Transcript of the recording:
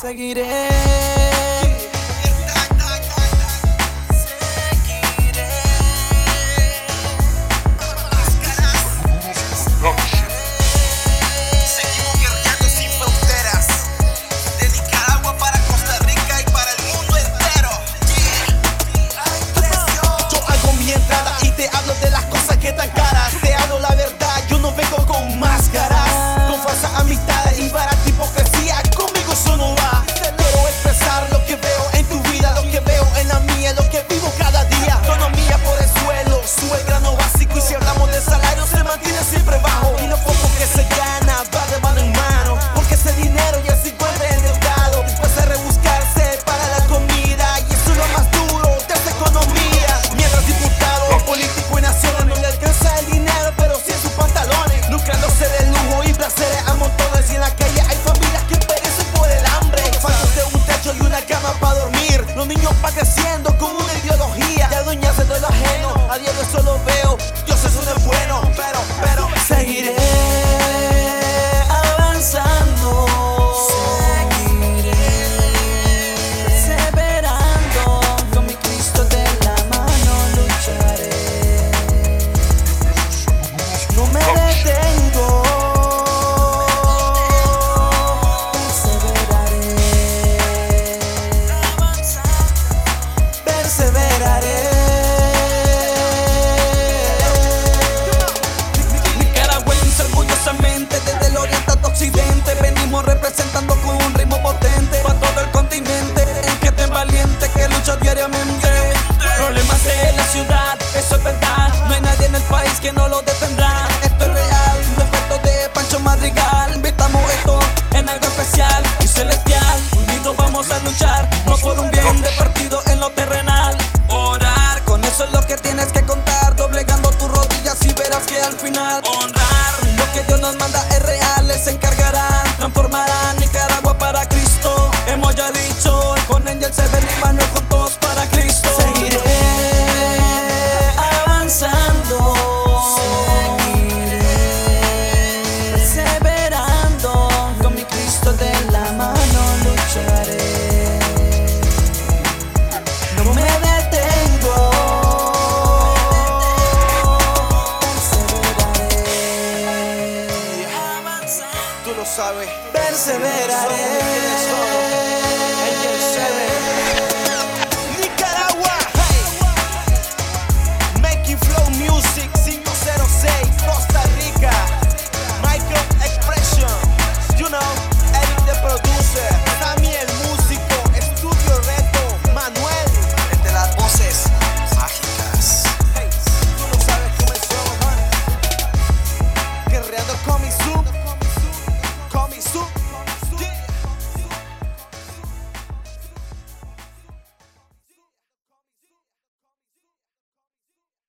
seguiré. diariamente. Problemas de la ciudad, eso es verdad. No hay nadie en el país que no lo defienda. sabes. Perseveraré.